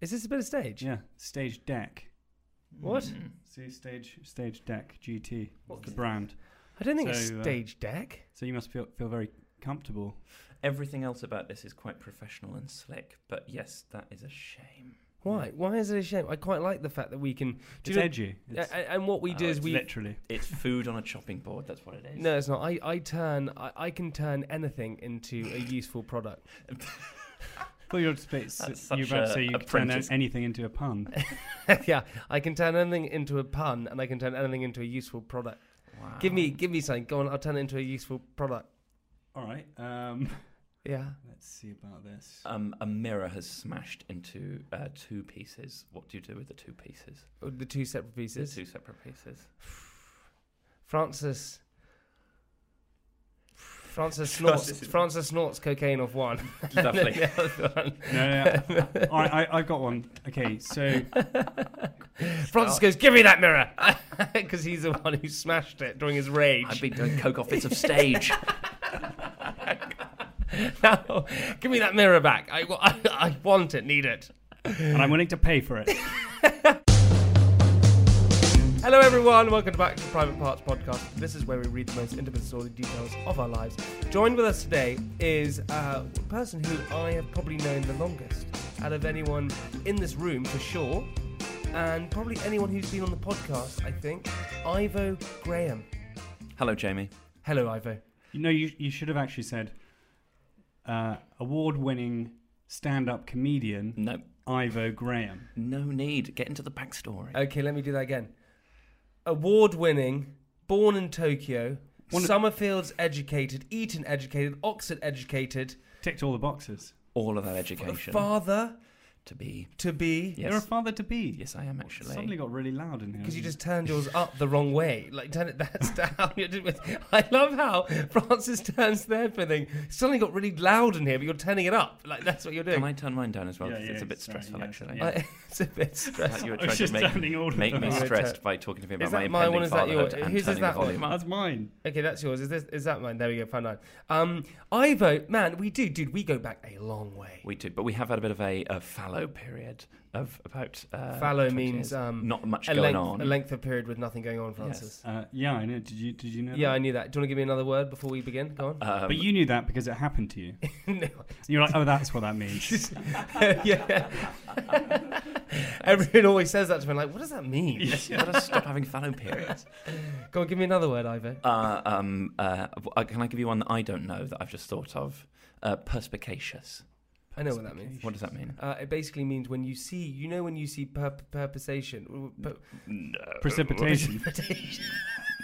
Is this a bit of stage? Yeah, stage deck. What? See, stage stage deck GT. What's the brand? I don't think it's So, uh, stage deck. So you must feel feel very comfortable. Everything else about this is quite professional and slick, but yes, that is a shame. Why? Why is it a shame? I quite like the fact that we can. Do It's you know, edgy. It's, A- a- and what we do Oh, is we. literally. It's food on a chopping board. That's what it is. No, it's not. I, I turn. I, I can turn anything into a useful product. Well, you're space. That's You're such about to say you can turn Prentice- anything into a pun. yeah, I can turn anything into a pun, and I can turn anything into a useful product. Wow. Give me, give me something. Go on, I'll turn it into a useful product. All right. Um, Yeah. let's see about this. Um, a mirror has smashed into uh, two pieces. What do you do with the two pieces? Oh, The two separate The pieces. two separate pieces. Francis. Francis snorts. Francis snorts cocaine off one. Lovely. The one- No, no, no. All right, I, I've got one. Okay, so Francis goes, "Give me that mirror," because he's the one who smashed it during his rage. I've been doing coke off bits of stage. now, give me that mirror back. I, I, I want it, need it. and I'm willing to pay for it. Hello, everyone. Welcome back to the Private Parts Podcast. This is where we read the most intimate sordid details of our lives. Joined with us today is uh, a person who I have probably known the longest out of anyone in this room for sure, and probably anyone who's been on the podcast. I think Ivo Graham. Hello, Jamie. Hello, Ivo. You know, you you should have actually said uh, award-winning stand-up comedian No, Ivo Graham. no need. Get into the backstory. Okay, let me do that again. Award-winning, born in Tokyo, One- Summerfield's educated, Eton educated, Oxford educated, Ticked all the boxes. All of that education father to be. to be. Yes. You're a father to be. Yes, I am actually. Suddenly got really loud in here. Because you just turned yours up the wrong way. Like, turn it that's down. You did with- I love how Francis turns the headphone thing. Suddenly got really loud in here, but you're turning it up. Like, that's what you're doing. Can I turn mine down as well? Yeah, 'Cause yeah, it's a bit sorry, stressful, yeah, actually. yeah. I- it's a bit stressful. you were I was trying to make, all make me up. stressed by talking to me about Is my that mine one? impending Is that your- fatherhood and whose is turning that the one? volume. That's mine. Okay, that's yours. Is this is that mine? There we go. Found nine. Um, Ivo, man, we do, dude. We go back a long way. We do, but we have had a bit of a, a fallow period of about. Uh, Fallow means years. um, not much a going length, on. a length of period with nothing going on, Francis. Uh, yeah, I know. Did you did you know? Yeah, I knew that. Do you want to give me another word before we begin? Go on. Um, But you knew that because it happened to you. No. You're like, oh, that's what that means. yeah. Everyone always says that to me. Like, what does that mean? You've got to stop having fallow periods. Go on, give me another word, Ivo. Uh, um, uh, uh, can I give you one that I don't know that I've just thought of? Uh, perspicacious. I know what that means. What does that mean? Uh, it basically means when you see, you know, when you see per- perpetration. per- Precipitation.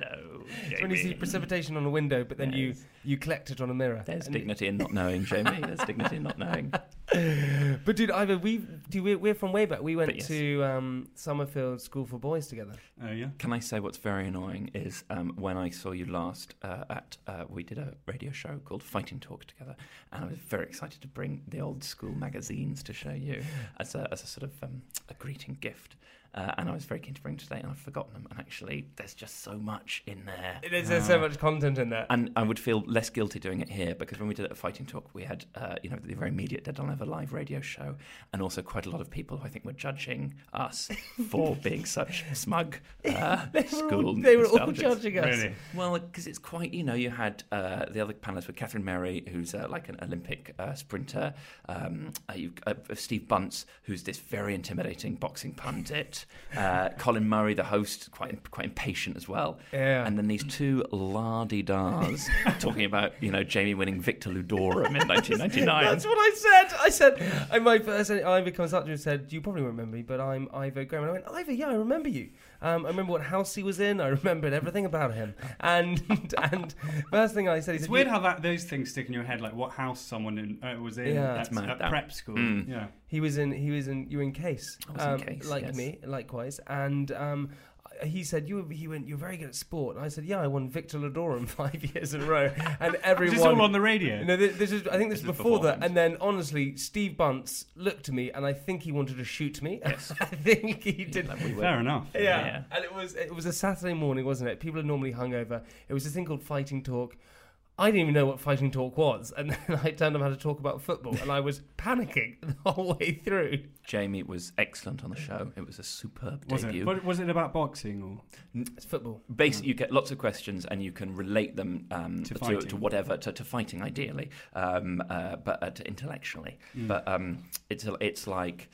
No. It's when you see precipitation on a window, but then you Yes. you collect it on a mirror. There's And- dignity in not knowing, Jamie. There's dignity in not knowing. But dude, Ivo, we do we're, we're from way back. We went yes. to um, Summerfield School for Boys together. Oh yeah. Can I say what's very annoying is um, when I saw you last uh, at uh, we did a radio show called Fighting Talk together, and I was very excited to bring the old school magazines to show you as a, as a sort of um, a greeting gift. Uh, and I was very keen to bring today, and I've forgotten them. And actually, there's just so much in there. There's, there's so much content in there. And I would feel less guilty doing it here because when we did it at Fighting Talk, we had, uh, you know, the very immediate Dead on Ever live radio show, and also quite a lot of people who I think were judging us for being such smug uh, they were school. all, they were all judging us. Really? Well, because it's quite, you know, you had uh, the other panelists with Katharine Merry, who's uh, like an Olympic uh, sprinter, um, uh, you, uh, Steve Bunce, who's this very intimidating boxing pundit, uh, Colin Murray, the host, quite quite impatient as well, Yeah. and then these two lardy dars talking about, you know, Jamie winning Victor Ludorum in 1999. That's what I said. I said, and my first Ivo comes up to me and said, "You probably won't remember me, but I'm Ivo Graham." And I went, "Ivo, yeah, I remember you. Um, I remember what house he was in. I remembered everything about him." And and first thing I said, he It's said, weird how that those things stick in your head, like what house someone in, uh, was in Yeah. at, It's mad, at that- prep school. Mm. Yeah. He was in. He was in. You were in case. I was in um, Case, like yes. me, likewise. And um, he said, "You." were- He went. You're very good at sport. And I said, "Yeah, I won Victor Ludorum five years in a row." And everyone. Is all on the radio? No, this, this is. I think this, This is before that. And then, honestly, Steve Bunce looked at me, and I think he wanted to shoot me. I think he did. Like we Fair enough. Yeah. Yeah. and it was it was a Saturday morning, wasn't it? People are normally hungover. It was a thing called Fighting Talk. I didn't even know what Fighting Talk was, and then I turned up how to talk about football, and I was panicking the whole way through. Jamie was excellent on the show. It was a superb Was debut. it? But was it about boxing or? It's football. Basically, you get lots of questions and you can relate them um, To to, to whatever to, to fighting, ideally, um, uh, but uh, to intellectually. But um, it's it's like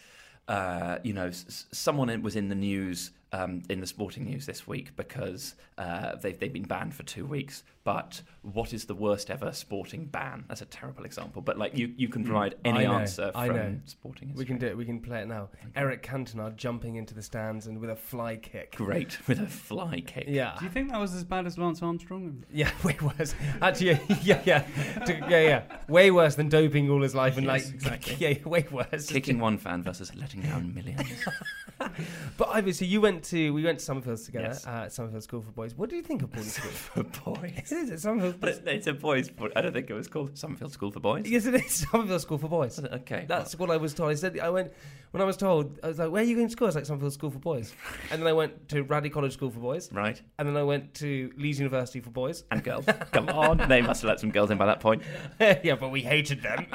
uh, you know, s- s- someone was in the news. Um, in the sporting news this week because uh, they've, they've been banned for two weeks. But what is the worst ever sporting ban? That's a terrible example. But like you, you can provide any I know, answer I from know. sporting. We can do it. We can play it now. Eric Cantona jumping into the stands and with a fly kick. great with a fly kick. Yeah. Do you think that was as bad as Lance Armstrong? Yeah, way worse. Actually, yeah, yeah, To- yeah, yeah. Way worse than doping all his life and Yes, like, exactly. yeah, way worse. Kicking one fan versus letting down millions. But obviously, you went to we went to Summerfields together Yes. uh, at Summerfield School for Boys. What do you think of boarding school? for boys. It is. It's Summerfield. But it's a boys. I don't think it was called Summerfield School for Boys. Yes, it is Summerfield School for Boys. Okay. That's what I was told. I said I went when I was told. I was like, "Where are you going to school?" I was like, "Summerfield School for Boys." And then I went to Radley College School for Boys, right. and then I went to Leeds University for boys. And girls. Come on. They must have let some girls in by that point. yeah, but we hated them.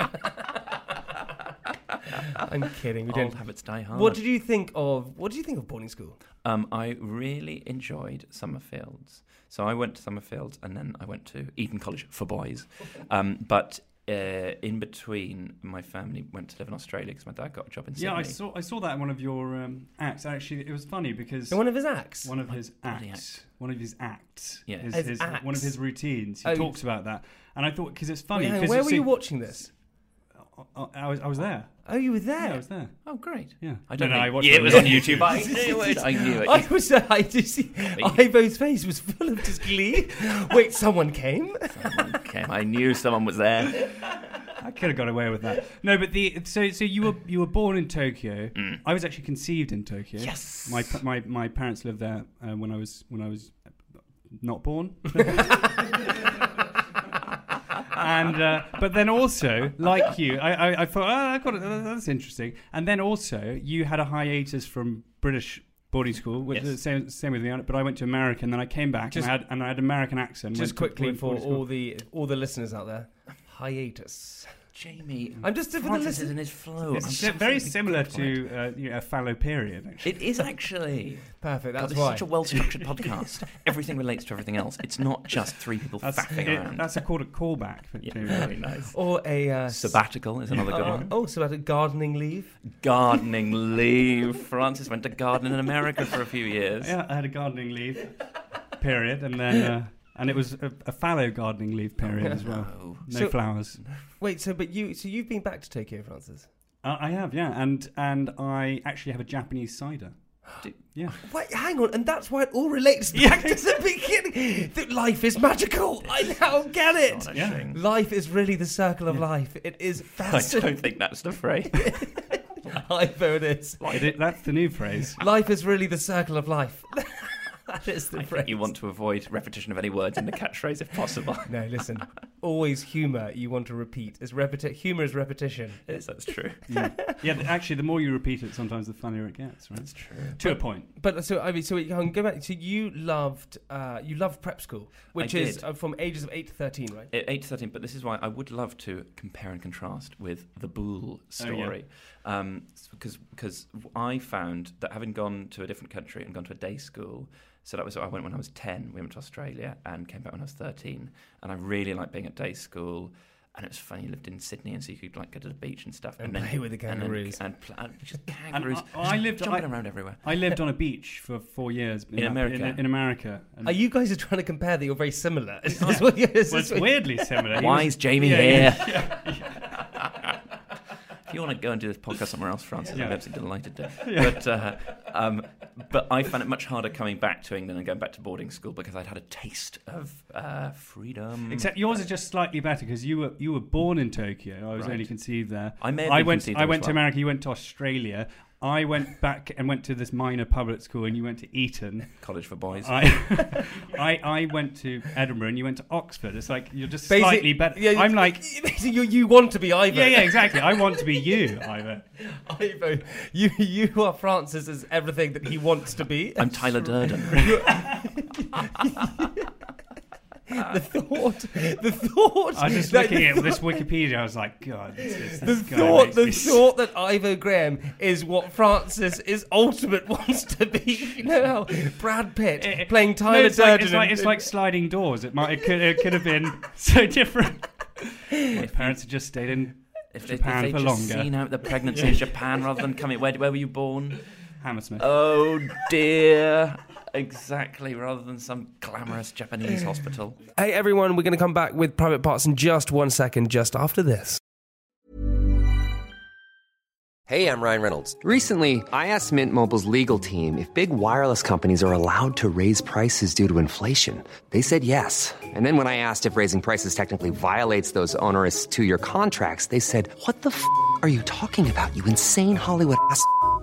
I'm kidding. We Old didn't. habits die hard. What did you think of? What did you think of boarding school? Um, I really enjoyed Summerfields. So I went to Summerfields and then I went to Eton College for boys. Um, but uh, in between, my family went to live in Australia because my dad got a job in Sydney. Yeah, I saw I saw that in one of your um, acts. Actually, it was funny because In one of his acts. one of his bloody acts, one of his acts, Yeah. his, His his- acts. one of his routines. He Oh, talks about that, and I thought because it's funny. Wait, hang on, 'cause where it's- were you watching this? I, I was I was there. Oh, you were Yeah, there. I was there. Oh, great. Yeah, I don't no, no, I watched yeah, it was on YouTube. I knew it. I knew it. I was. Uh, I just see. Ivo's face was full of just glee. Wait, someone came. okay, I knew someone was there. I could have got away with that. No, but the so so you were you were born in Tokyo. I was actually conceived in Tokyo. Yes. My my my parents lived there uh, when I was when I was not born. and uh, but then also like you, I I, I thought oh, I got it, that's interesting. And then also you had a hiatus from British boarding school, which is the same same with me. But I went to America and then I came back Just- and I had and I had American accent. Just went to- quickly for school. all the all the listeners out there, hiatus. Jamie. I'm just for the Francis listen- is in his flow. It's I'm very similar to uh, you know, a fallow period. Actually. It is actually. Perfect. God, That's this why. is such a well-structured podcast. Everything relates to everything else. It's not just three people That's, faffing it- around. that's a called a callback. For, yeah, to, very nice. or a uh, Sabbatical is another good uh, one. oh, so at a gardening leave. Gardening leave. Francis went to garden in America for a few years. Yeah, I had a gardening leave period, and then uh, and it was a, a fallow gardening leave period as well. No. No So- flowers. Wait, so but you so you've been back to Tokyo, Francis? Uh, I have, yeah, and and I actually have a Japanese cider. Yeah. Wait, hang on, and that's why it all relates back to the beginning. That life is magical. I now get it. Astonishing. Life is really the circle of life. It is I fascinating. don't think that's the phrase. Ivo, it is. It is- that's the new phrase. Life is really the circle of life. that is the I phrase. think you want to avoid repetition of any words in the catchphrase if possible. No, listen. Always humour you want to repeat. Is repeti- Humour is repetition. Yes, that's true. Yeah. yeah, th- actually, the more you repeat it, sometimes the funnier it gets, right? That's true. To a point. But so I mean, so you can go back. So you loved, uh, you loved prep school, which is did. uh, from ages of eight to thirteen, right? 8 to 13, but this is why I would love to compare and contrast with the Boole story. um, because, because I found that having gone to a different country and gone to a day school, so that was I went when I was 10, we went to Australia and came back when I was 13. And I really liked being at day school. And it was funny, you lived in Sydney, and so you could like go to the beach and stuff, And play with the and then- kangaroos. and, pl- and just kangaroos. I- I just lived- jumping I- around everywhere. I lived on a beach for four years In America? In, in America. And- Are you guys are trying to compare that you're very similar? Is this what you- is well, it's weirdly similar. Why is Jamie Yeah, here? yeah, If you want to go and do this podcast somewhere else, Francis, Yeah. I'm absolutely delighted to. But, uh, um, but I found it much harder coming back to England and going back to boarding school because I'd had a taste of uh, freedom. Except yours is just slightly better because you were you were born in Tokyo. I was Right. only conceived there. I I went. I went as to. America. You went to Australia. I went back and went to this minor public school, and you went to Eton. College for boys. I, I, I went to Edinburgh, and you went to Oxford. It's like you're just Basic- slightly better. yeah, I'm like, you, you want to be Ivo. yeah, yeah, exactly. I want to be you, Ivo. Ivo, you you are Francis as everything that he wants to be. I'm Tyler Durden. The thought, the thought. I was just that- looking the at this Wikipedia. I was like, God, this, is, The this guy thought, makes the me thought that Ivo Graham is what Francis is ultimate wants to be. You know how Brad Pitt Eh, eh, playing no, Tyler it's like, Durden. it's, like, in- it's like sliding doors. It might, it could, it could have been so different. My parents had just stayed in If they, if Japan they for just longer. seen out the pregnancy in Japan rather than coming, where, where were you born? Hammersmith. Oh dear. Exactly, rather than some glamorous Japanese hospital. Hey everyone, we're going to come back with private parts in just one second, just after this. Hey, I'm Ryan Reynolds. Recently, I asked Mint Mobile's legal team if big wireless companies are allowed to raise prices due to inflation. They said yes. And then when I asked if raising prices technically violates those onerous two year contracts, they said, What the f are you talking about, you insane Hollywood ass?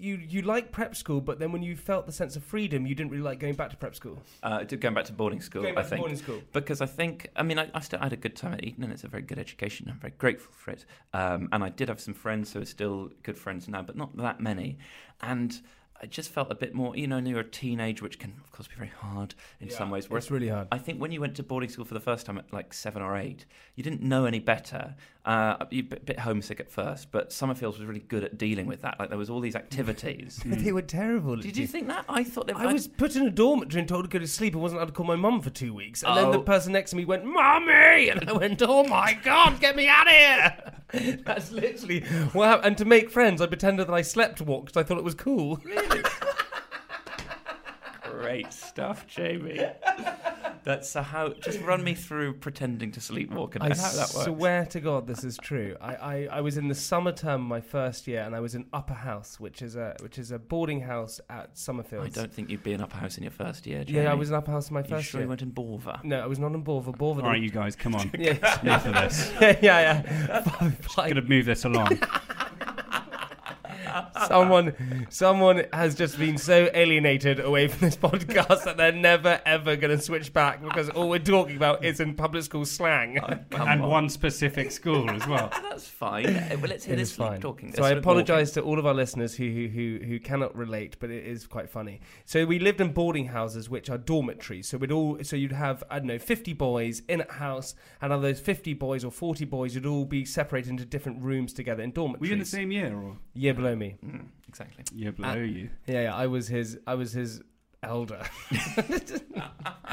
You you like prep school, but then when you felt the sense of freedom, you didn't really like going back to prep school. Uh, going back to boarding school, Going back I to think. boarding school. Because I think, I mean, I, I still had a good time at Eton, and it's a very good education. I'm very grateful for it. Um, and I did have some friends who are still good friends now, but not that many. And I just felt a bit more, you know, when you're a teenager, which can, of course, be very hard in some ways. it's really hard. I think when you went to boarding school for the first time at like seven or eight, you didn't know any better. Uh, you a bit, homesick at first, but Summerfields was really good at dealing with that. Like there was all these activities. They were terrible. Did you think that? I thought they I was put in a dormitory and told to go to sleep and wasn't allowed to call my mum for two weeks. And then the Oh. person next to me went, Mummy! And I went, Oh my God, get me out of here! That's literally what happened. And to make friends, I pretended that I slept walk because I thought it was cool. Really? Great stuff, Jamie. That's so how. Just run me through pretending to sleepwalk and I how that works. swear to God, this is true. I, I, I was in the summer term my first year, and I was in Upper House, which is a which is a boarding house at Summerfield. I don't think you'd be in upper house in your first year. Jamie. Yeah, I was in Upper House in my You first sure year. you went in Borva? No, I was not in Borva. Borva. All right, you guys, come on. yeah, Enough of this. yeah, yeah. Going to move this along. Someone, someone has just been so alienated away from this podcast that they're never ever going to switch back because all we're talking about is in public school slang. Come and on. one specific school as well. That's fine. Well, let's hear It this fine. talking. So I apologise to all of our listeners who, who who who cannot relate, but it is quite funny. So we lived in boarding houses, which are dormitories. So we'd all so you'd have I don't know fifty boys in a house, and of those fifty boys or forty boys, you'd all be separated into different rooms together in dormitories. Were you in the same year or year below me? Mm, exactly. year below Uh, you? Yeah, yeah. I was his. I was his elder.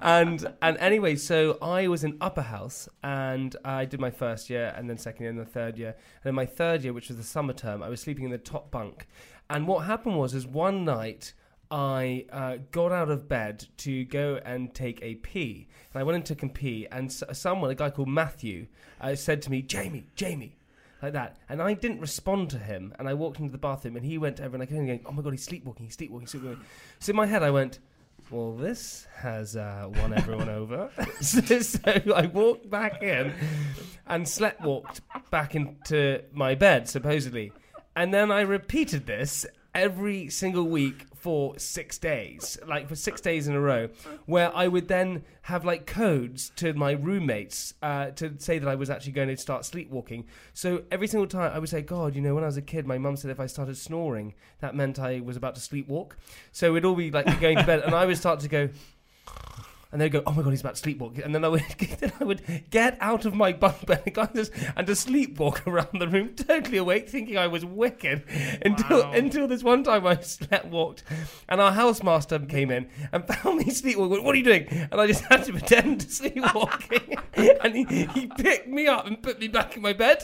and and anyway, so I was in upper house, and I did my first year, and then second year, and the third year, and in my third year, which was the summer term, I was sleeping in the top bunk. And what happened was, is one night. I uh, got out of bed to go and take a pee, and I went and took a pee, and s- someone, a guy called Matthew, uh, said to me, "Jamie, Jamie," like that. And I didn't respond to him. And I walked into the bathroom and he went over and I came in going, oh my God, he's sleepwalking, he's sleepwalking, he's sleepwalking. So in my head, I went, well, this has uh, won everyone over. so, so I walked back in and slept walked back into my bed, supposedly. And then I repeated this every single week for six days, like for six days in a row, where I would then have like codes to my roommates uh, to say that I was actually going to start sleepwalking. So every single time I would say, God, you know, when I was a kid, my mum said if I started snoring, that meant I was about to sleepwalk. So it'd all be like going to bed, and I would start to go. And they'd go, "Oh my god, he's about to sleepwalk!" And then I would, then I would get out of my bunk bed and, go just, and just sleepwalk around the room, totally awake, thinking I was wicked. Until until this one time I slept walked, and our housemaster came in and found me sleepwalking. What are you doing? And I just had to pretend to sleepwalking, and he, he picked me up and put me back in my bed.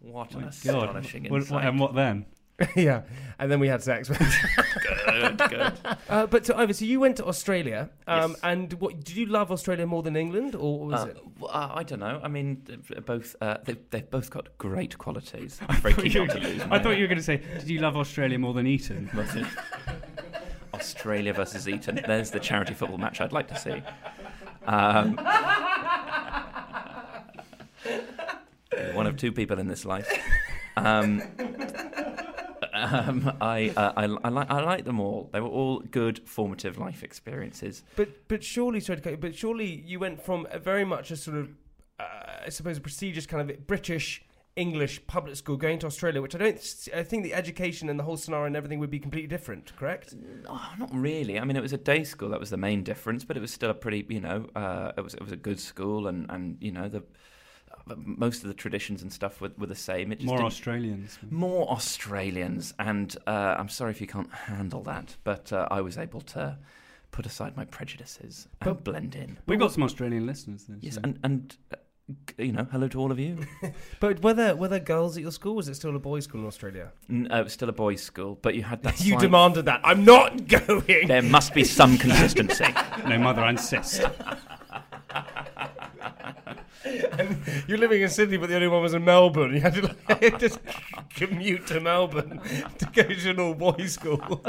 What an God. astonishing What- what- insight. and what then? yeah, and then we had sex. good, good. uh, but so, Ivo, so you went to Australia, um, Yes. and what did you love Australia more than England, or was Uh, it? uh, I don't know. I mean, they've both uh, they've, they've both got great qualities. Keen not to lose. I thought you were going to say, did you love Australia more than Eton? Australia versus Eton. There's the charity football match I'd like to see. Um, one of two people in this life. Um, um, I, uh, I, I, like, I like them all. They were all good, formative life experiences. But but surely, sorry to cut you, but surely you went from a very much a sort of, uh, I suppose, a prestigious kind of British English public school going to Australia, which I don't, I think the education and the whole scenario and everything would be completely different. Correct? Oh, not really. I mean, it was a day school. That was the main difference, but it was still a pretty, you know, uh, it was it was a good school, and and you know the most of the traditions and stuff were, were the same. It just More Australians. more Australians, and uh, I'm sorry if you can't handle that, but uh, I was able to put aside my prejudices and blend in. We've got some Australian listeners. Then, Yes, so- and and uh, you know, hello to all of you. But were there were there girls at your school? Was it still a boys' school in Australia? N- uh, it was still a boys' school, but you had that. You slight- demanded that. I'm not going. There must be some consistency. no mother and. You're living in Sydney, but the only one was in Melbourne. You had to like, just commute to Melbourne to go to an all boys' school.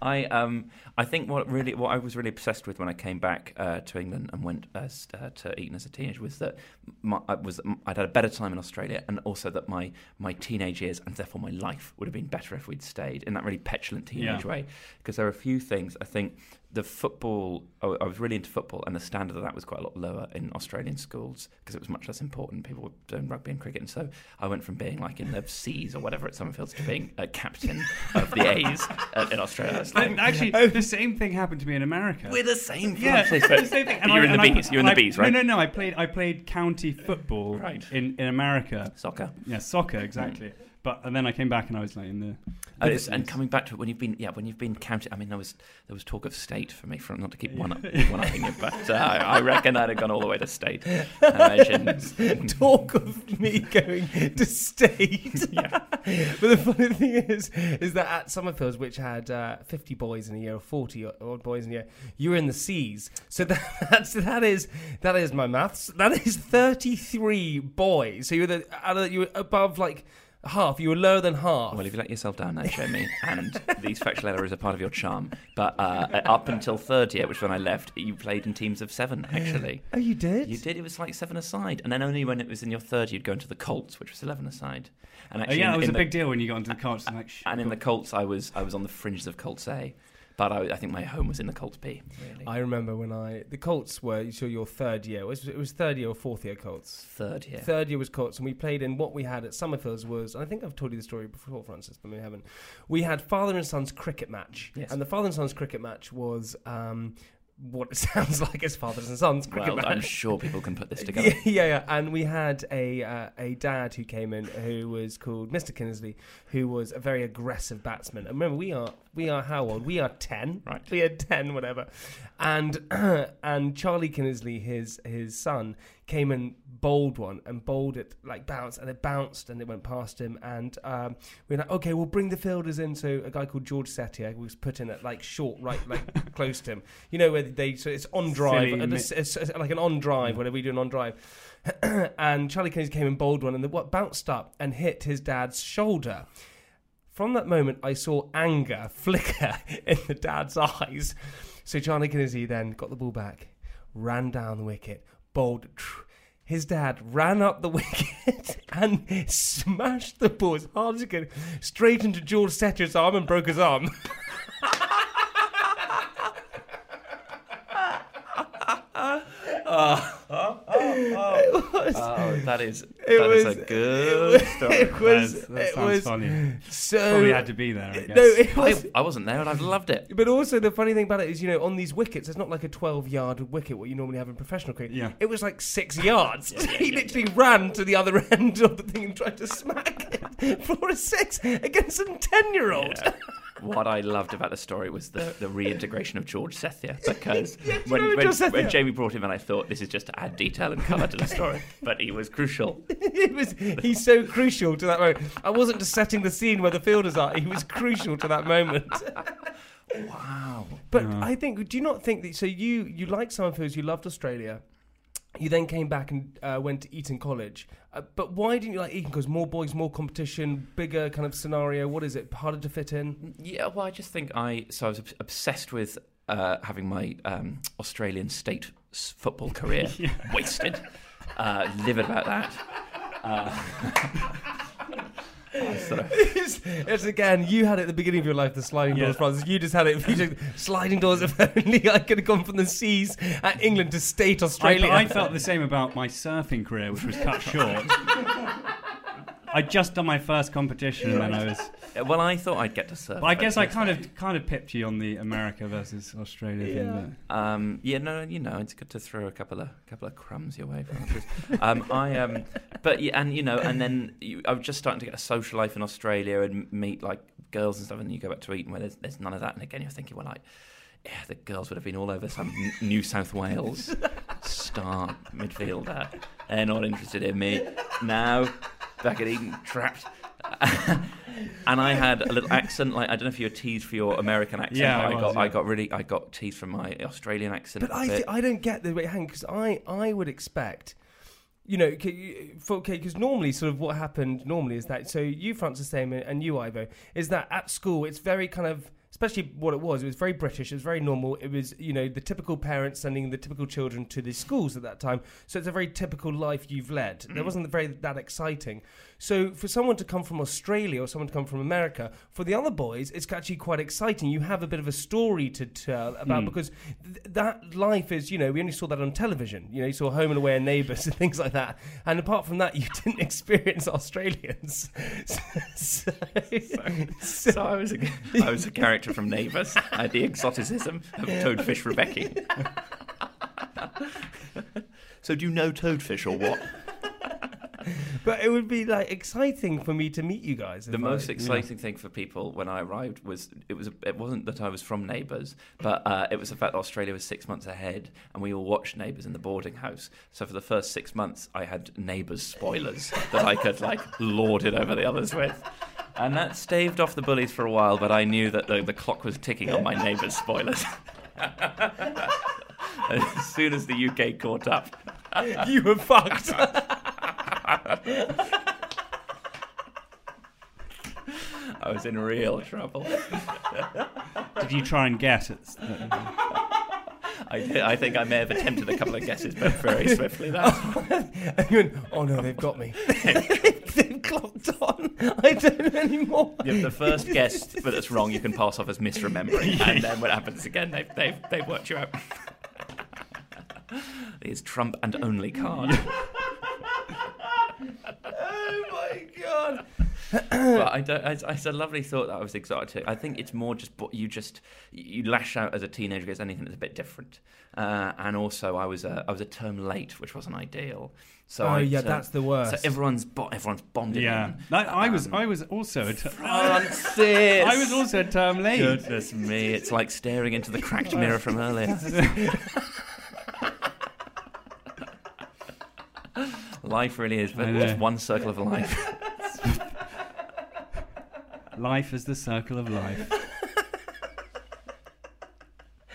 I um I think what really what I was really obsessed with when I came back uh, to England and went as, uh, to Eton as a teenager was that my, I was I'd had a better time in Australia and also that my my teenage years and therefore my life would have been better if we'd stayed in that really petulant teenage Yeah. way. Because there are a few things. I think the football I I was really into football and the standard of that was quite a lot lower in Australian schools because it was much less important. People were doing rugby and cricket. And so I went from being like in the C's or whatever at Summerfields to being a captain of the A's uh, in Australia. Like, Actually, same thing happened to me in America. we're the same. yeah, place, it's but the same thing. you're in and the bees. You're in the I- bees, right? No, no, no. I played. I played county football Right. in, in America. Soccer. Yeah, soccer exactly. But and then I came back and I was like in the. It's- and coming back to it, when you've been, yeah, when you've been counted. I mean, there was there was talk of state for me, from not to keep one up, one upping it, but uh, I reckon that had gone all the way to state. I imagine. Talk of me going to state. yeah. but the funny thing is, is that at Summerfields, which had uh, 50 boys in a year or forty odd boys in a year, you were in the C's. So that, that's that is that is my maths. That is 33 boys. So you were the, you were above like half. You were lower than half. Well, if you let yourself down now, Jamie, and these factual errors are part of your charm. But uh, up until third year, which when I left, you played in teams of seven, actually. oh, you did. You did. It was like seven aside, and then only when it was in your third, you'd go into the Colts, which was eleven aside. And Oh, yeah, in, it was a the, big deal when you got into the Colts. And, like, And in the Colts, I was I was on the fringes of Colts A, but I, I think my home was in the Colts B. Really, I remember when I the Colts were so your third year. It was, it was third year or fourth year Colts. third year. Third year was Colts, and we played in what we had at Summerfields was. And I think I've told you the story before, Francis, but we haven't. We had father and son's cricket match, Yes. and the father and son's cricket match was um, what it sounds like as fathers and sons cricket Well, match. I'm sure people can put this together. Yeah, yeah. And we had a uh, a dad who came in who was called Mr. Kinnersley, who was a very aggressive batsman. And remember, we are we are how old? We are ten. Right. We are ten, whatever. And and Charlie Kinnersley, his his son, came and bowled one and bowled it like bounced and it bounced and it went past him. And um, we were like okay we'll bring the fielders in. So a guy called George Setia was put in at like short right like close to him. You know where they so it's on drive it's, it's, it's like an on drive whenever we do an on drive. And Charlie Kennedy came and bowled one, and the what bounced up and hit his dad's shoulder. From that moment, I saw anger flicker in the dad's eyes. So Charlie Kennedy then got the ball back, ran down the wicket, bowled. His dad ran up the wicket and smashed the ball as hard as he could straight into George Setcher's arm and broke his arm. Uh-huh. Oh, oh, that is It that is was- a good story. It was. That- that it sounds was funny. so. Probably had to be there, I guess. No, it was. I, I wasn't there, and I've loved it. But also the funny thing about it is, you know, on these wickets, it's not like a twelve-yard wicket what you normally have in professional cricket. Yeah. It was like six yards. he literally ran to the other end of the thing and tried to smack it for a six against some ten-year-old. What I loved about the story was the, the reintegration of George Sethia because when, when, George when Jamie brought him in, I thought this is just to add detail and colour to the story, but he was crucial. it was. He's so crucial to that moment. I wasn't just setting the scene where the fielders are. He was crucial to that moment. Wow. But I think, do you not think that? So you you like Summerfields, you loved Australia. You then came back and uh, went to Eton College. Uh, but why didn't you like Eton? Because more boys, more competition, bigger kind of scenario. What is it? Harder to fit in? Yeah, well, I just think I so I was obs- obsessed with uh, having my um, Australian state s- football career wasted. Uh, livid about that. It's, it's again, you had it at the beginning of your life, the sliding doors, Yeah. Francis. You just had it. You just, sliding doors. If only I could have gone from the seas at England to state I, Australia. I felt the same about my surfing career, which was cut short. I'd just done my first competition, and then I was. well, I thought I'd get to surf. But I guess I yes, kind of kind of pipped you on the America versus Australia thing. but- Um, yeah, no, you know, it's good to throw a couple of couple of crumbs your way. Francis. um, I um, but yeah, and you know, and then you, I was just starting to get a social life in Australia and meet like girls and stuff, and you go back to Eton where there's, there's none of that, and again you're thinking, well, like, yeah, the girls would have been all over some New South Wales star midfielder. They're not interested in me now. Back at Eton, trapped. and I had a little accent, like I don't know if you were teased for your American accent. Yeah, I was, got yeah. I got really I got teased from my Australian accent. But I, th- I don't get the way hang because I, I would expect, you know, okay, because normally sort of what happened normally is that so you Francis same and you Ivo is that at school it's very kind of especially what it was it was very British it was very normal it was you know the typical parents sending the typical children to the schools at that time. So it's a very typical life you've led. There mm-hmm. wasn't very that exciting so for someone to come from Australia or someone to come from America for the other boys it's actually quite exciting you have a bit of a story to tell about hmm. because th- that life is you know we only saw that on television you know you saw Home and Away and Neighbours and things like that and apart from that you didn't experience Australians so, so- so I was a, I was a character from Neighbours. I had the exoticism of Toadfish Rebecchi. so do you know Toadfish or what? but it would be like exciting for me to meet you guys. The most I- exciting thing for people when I arrived was it was it wasn't that I was from Neighbours, but uh, it was the fact that Australia was six months ahead, and we all watched Neighbours in the boarding house. So for the first six months, I had Neighbours spoilers that I could like lord it over the others with. And that staved off the bullies for a while, but I knew that the, the clock was ticking on my neighbours' spoilers. as soon as the UK caught up, you were fucked. I was in real trouble. Did you try and guess it? Uh, I, did, I think I may have attempted a couple of guesses, but very swiftly. That and went, oh no, they've got me. they've clocked on. I don't know anymore. Yeah, the first guess but that's wrong, you can pass off as misremembering, and then what happens again, they've they've, they've worked you out. It's trump and only card. Oh my god. But I don't. It's, it's a lovely thought that I was exotic. I think it's more just but you just you lash out as a teenager against anything that's a bit different. Uh, and also, I was a, I was a term late, which wasn't ideal. So Oh, I, yeah, so- that's the worst. So everyone's bo- everyone's bonded. Yeah, in. No, I was. Um, I was also. A t- Francis. I was also a term late. Goodness me, it's like staring into the cracked mirror from earlier. life really is, but just one circle of life. Life is the circle of life.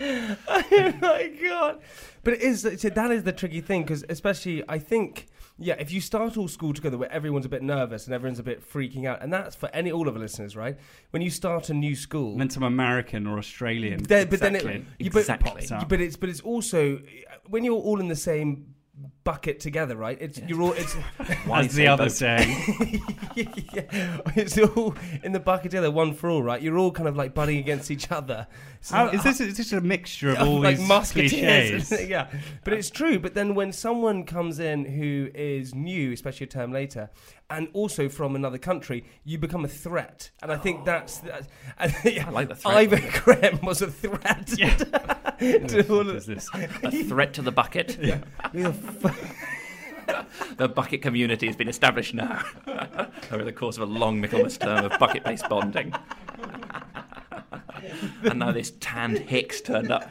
oh my god! But it is so that is the tricky thing because especially I think yeah if you start all school together where everyone's a bit nervous and everyone's a bit freaking out and that's for any all of the listeners right when you start a new school. Then some American or Australian. But then it, Exactly. you- but- Exactly. pops up. but it's but it's also when you're all in the same bucket together, right? It's you're all it's Why As the other saying. yeah, it's all in the bucket together, one for all, right? You're all kind of like butting against each other. So- How, is this is this a mixture of all like these musketeers. cliches? yeah, but it's true. But then when someone comes in who is new, especially a term later, and also from another country, you become a threat. And I think that's. that's and, yeah, I like the threat. Ivo Graham was a threat. Yeah. is this? A threat to the bucket. Who the bucket community has been established now over the course of a long Michaelmas term of bucket-based bonding. and now this tanned Hicks turned up.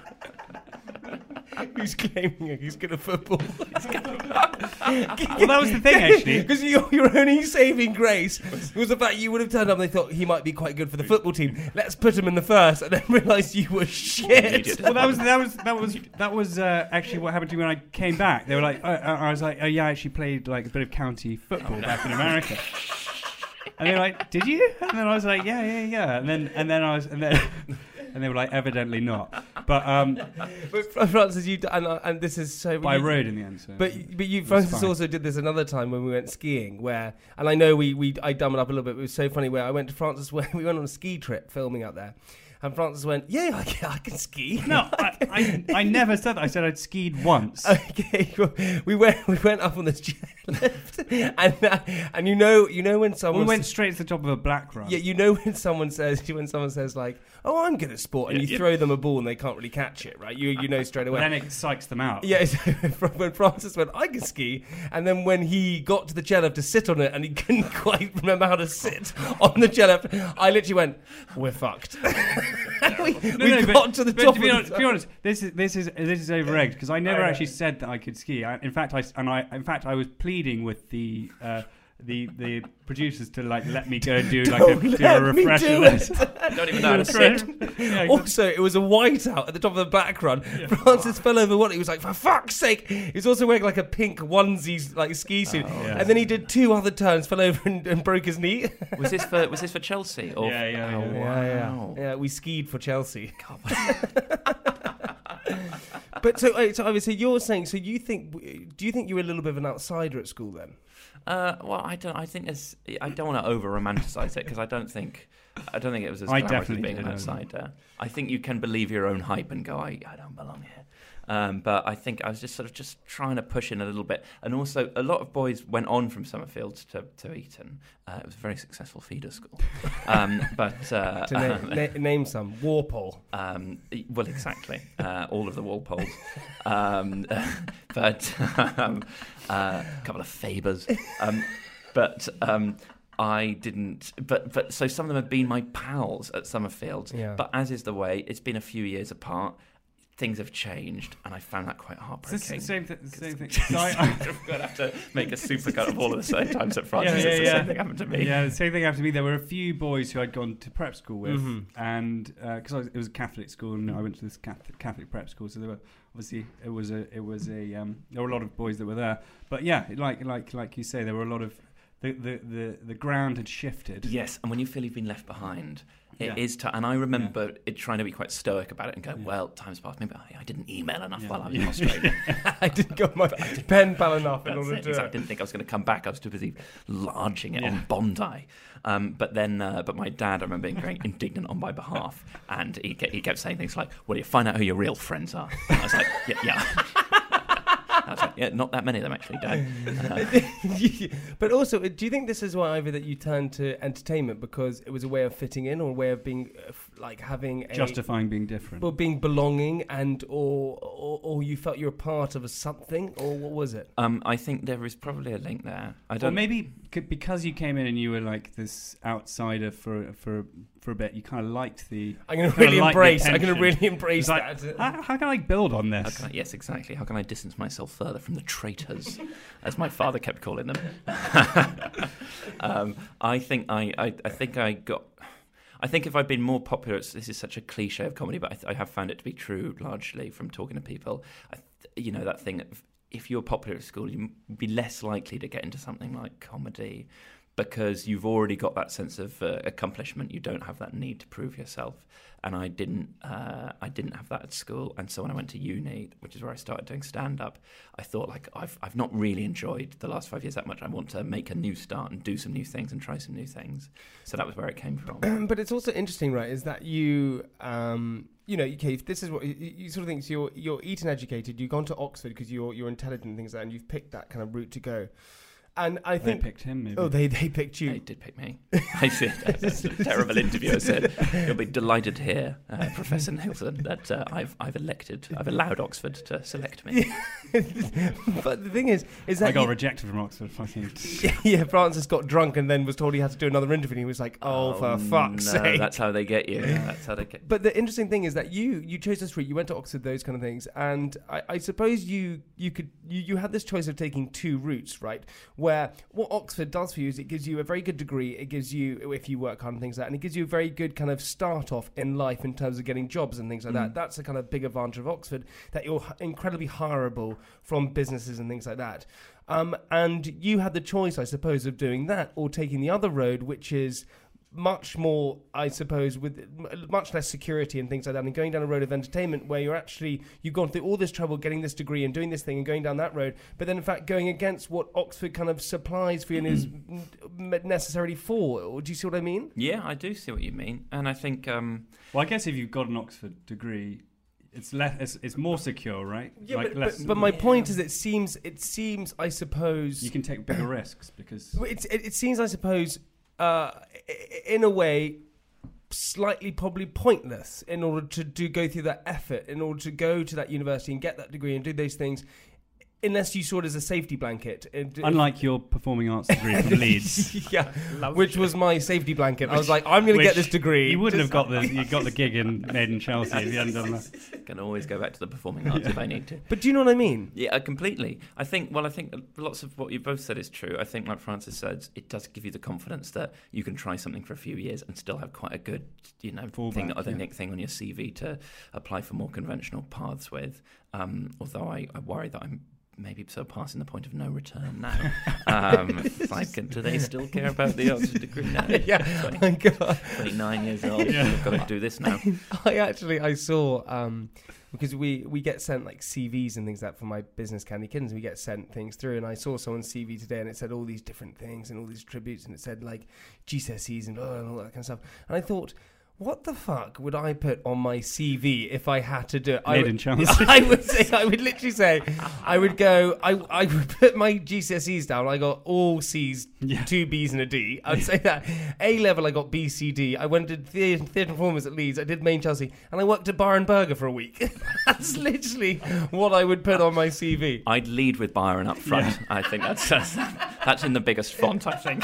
Who's claiming he's good at football? Well, that was the thing, actually. Because your, your only saving grace was the fact you would have turned up and they thought he might be quite good for the football team. Let's put him in the first, and then realised you were shit. Idiot. Well, that was that was that was that was uh, actually what happened to me when I came back. They were like, I, I I was like, oh yeah, I actually played like a bit of county football back in America. And they were like, did you? And then I was like, yeah, yeah, yeah. And then and then I was and then and they were like, evidently not. But um, But Francis, you and, uh, and this is so. by you- road in the end. So. But but you Francis fine. also did this another time when we went skiing where and I know we we I dumb it up a little bit. But it was so funny where I went to Francis where we went on a ski trip filming out there, and Francis went, "Yeah, I can, I can ski." no, I, I, I never said that. I said I'd skied once. Okay, well, we went we went up on this chairlift, and uh, and you know you know when someone we went straight to the top of a black run. yeah you know when someone says when someone says like oh I'm good at sport and Yeah, you yeah. throw them a ball and they can't really catch it right you you know straight away then it psychs them out. Yeah, so when Francis went, I can ski, and then when he got to the chairlift to sit on it, and he couldn't quite remember how to sit on the chairlift, I literally went, "We're fucked." we No, we no, got but, to the top. to be, of honest, the to be honest, this is this is this is over egged because I never I actually said that I could ski. I, in fact, I and I in fact I was pleading with the uh, the the producers to like let me go and do like a, Don't a refresher. do lesson. I don't even know how to sit. Yeah, Also, it was a whiteout at the top of the black run. Francis fell over one. He was like, "For fuck's sake!" He was also wearing like a pink onesie, like ski oh, suit, yeah. and then he did two other turns, fell over and, and broke his knee. Was this for was this for Chelsea? Or Yeah, yeah, Oh, yeah. wow. yeah. We skied for Chelsea. But so, uh, so obviously, you're saying so. You think? Do you think you were a little bit of an outsider at school then? Uh, well, I don't. I think there's. I don't want to over romanticize it because I don't think. I don't think it was as I glamorous as being an did, I outsider. I think you can believe your own hype and go, I, I don't belong here. Um, but I think I was just sort of just trying to push in a little bit, and also a lot of boys went on from Summerfield to, to Eton. Uh, it was a very successful feeder school, um, but uh, To name, na- name some. Walpole. um, well, exactly. Uh, all of the Walpoles. Um, but um, uh, a couple of Fabers. Um, but um, I didn't. But but so some of them have been my pals at Summerfield. Yeah. But as is the way, it's been a few years apart. Things have changed, and I found that quite It's the same, th- same thing. So I, I'm going to have to make a supercut of all of the same times at Francis. Yeah, yeah, yeah. same thing happened to me. Yeah, the same thing happened to me. There were a few boys who I'd gone to prep school with, Mhm. and because it was a Catholic school, and I went to this Catholic, Catholic prep school, so there were obviously it was a it was a um, there were a lot of boys that were there. But yeah, like like like you say, there were a lot of the the the, the ground had shifted. Yes, and when you feel you've been left behind, it is. Yeah. T- and I remember it trying to be quite stoic about it and go, Yeah. "Well, time's passed. Maybe I, I didn't email enough Yeah. while I was in Australia. I didn't go my pen pal enough in order it, to. exactly. I didn't think I was going to come back. I was too busy larging it Yeah. on Bondi." Um, but then, uh, but my dad, I remember being very indignant on my behalf, and he, he kept saying things like, "Well, you find out who your real friends are." And I was like, "Yeah, yeah." I was like, "Yeah, not that many of them actually, Dad." Uh, but also, do you think this is why either that you turned to entertainment because it was a way of fitting in, or a way of being uh, like having a justifying being different. well, being belonging, and or, or or you felt you were part of a something, or what was it? um, I think there is probably a link there. I don't. maybe c- because you came in and you were like this outsider for for for a bit, you kind of liked the. I'm going to really like embrace. I'm going to really embrace like, that. how, how can I build on this? can I, yes, exactly. How can I distance myself further from the traitors, as my father kept calling them? um, I think I, I, I think I got. I think if I'd been more popular, this is such a cliche of comedy, but I, th- I have found it to be true largely from talking to people. Th- you know that thing. Of, if you're popular at school, you'd be less likely to get into something like comedy because you've already got that sense of uh, accomplishment. You don't have that need to prove yourself, and I didn't. Uh, I didn't have that at school, and so when I went to uni, which is where I started doing stand up, I thought like I've I've not really enjoyed the last five years that much. I want to make a new start and do some new things and try some new things. So that was where it came from. but it's also interesting, right? Is that you, um, you know, okay, this is what you, you sort of think. So you're you're Eton educated. You've gone to Oxford because you're you're intelligent and things like that, and you've picked that kind of route to go. And I They think. They picked him. Maybe. Oh, they they picked you. They did pick me. I said, that's a terrible interview. I said, "You'll be delighted to hear, uh, Professor Nielsen, that uh, I've I've elected, I've allowed Oxford to select me." but the thing is, is that I got you- rejected from Oxford. Fucking. yeah, Francis got drunk and then was told he had to do another interview. and He was like, "Oh, for fuck's no, sake!" That's how they get you. That's how they get. But the interesting thing is that you you chose this route. You went to Oxford, those kind of things, and I, I suppose you you could you, you had this choice of taking two routes, right? Where what Oxford does for you is it gives you a very good degree. It gives you if you work hard and things like that, and it gives you a very good kind of start off in life in terms of getting jobs and things like that. That's a kind of big advantage of Oxford that you're incredibly hireable from businesses and things like that. Um, and you had the choice, I suppose, of doing that or taking the other road, which is much more, I suppose, with much less security and things like that, and going down a road of entertainment where you're actually you've gone through all this trouble getting this degree and doing this thing and going down that road, but then in fact going against what Oxford kind of supplies for you and is necessarily for. Do you see what I mean? Yeah, I do see what you mean, and I think um, Well, I guess if you've got an Oxford degree, it's less. It's, it's more secure, right? Yeah, Like but, less- but, but my point is, it seems it seems I suppose you can take bigger risks because Well, It's, it, it seems, I suppose, uh, in a way, slightly probably pointless in order to do go through that effort, in order to go to that university and get that degree and do those things, unless you saw it as a safety blanket. And- unlike your performing arts degree from Leeds, yeah, which was my safety blanket. I was like, I'm going to get this degree. You wouldn't have got the you got the gig in Made in Chelsea if you hadn't done that. can always go back to the performing arts if I need to. But do you know what I mean? Yeah, uh, completely. I think. Well, I think lots of what you both said is true. I think, like Francis said, it does give you the confidence that you can try something for a few years and still have quite a good, you know, Fallback, thing, yeah. authentic thing on your CV to apply for more conventional paths with. Um, although I, I worry that I'm maybe so passing the point of no return now. um, like, do they still care about the Oxford degree now? yeah, 20, my God. 29 years old. I've got to do this now. I actually I saw um because we we get sent like CVs and things like that for my business Candy Kittens. We get sent things through, and I saw someone's CV today, and it said all these different things and all these tributes, and it said like GCSEs and, blah, and all that kind of stuff. And I thought. What the fuck would I put on my CV if I had to do it? I Made would, in China. I would say, I would literally say, I would go, I, I would put my GCSEs down. I got all C's, Yeah. two B's and a D. I'd say that. A level, I got B, C, D. I went to theatre, theatre performance at Leeds. I did main Chelsea, and I worked at Byron Burger for a week. That's literally what I would put on my CV. I'd lead with Byron up front. I think that's, that's that's in the biggest font. I think.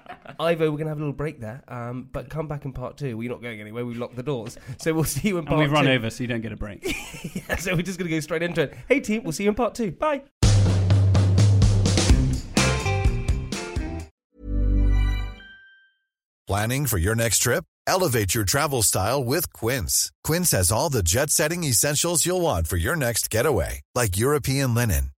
Ivo, we're gonna have a little break there, um, but come back in part two. We're not going anywhere. We've locked the doors, so we'll see you in And part we've run two. over, so you don't get a break. Yeah, so we're just gonna go straight into it. Hey team, we'll see you in part two. Bye. Planning for your next trip? Elevate your travel style with Quince. Quince has all the jet setting essentials you'll want for your next getaway, like European linen,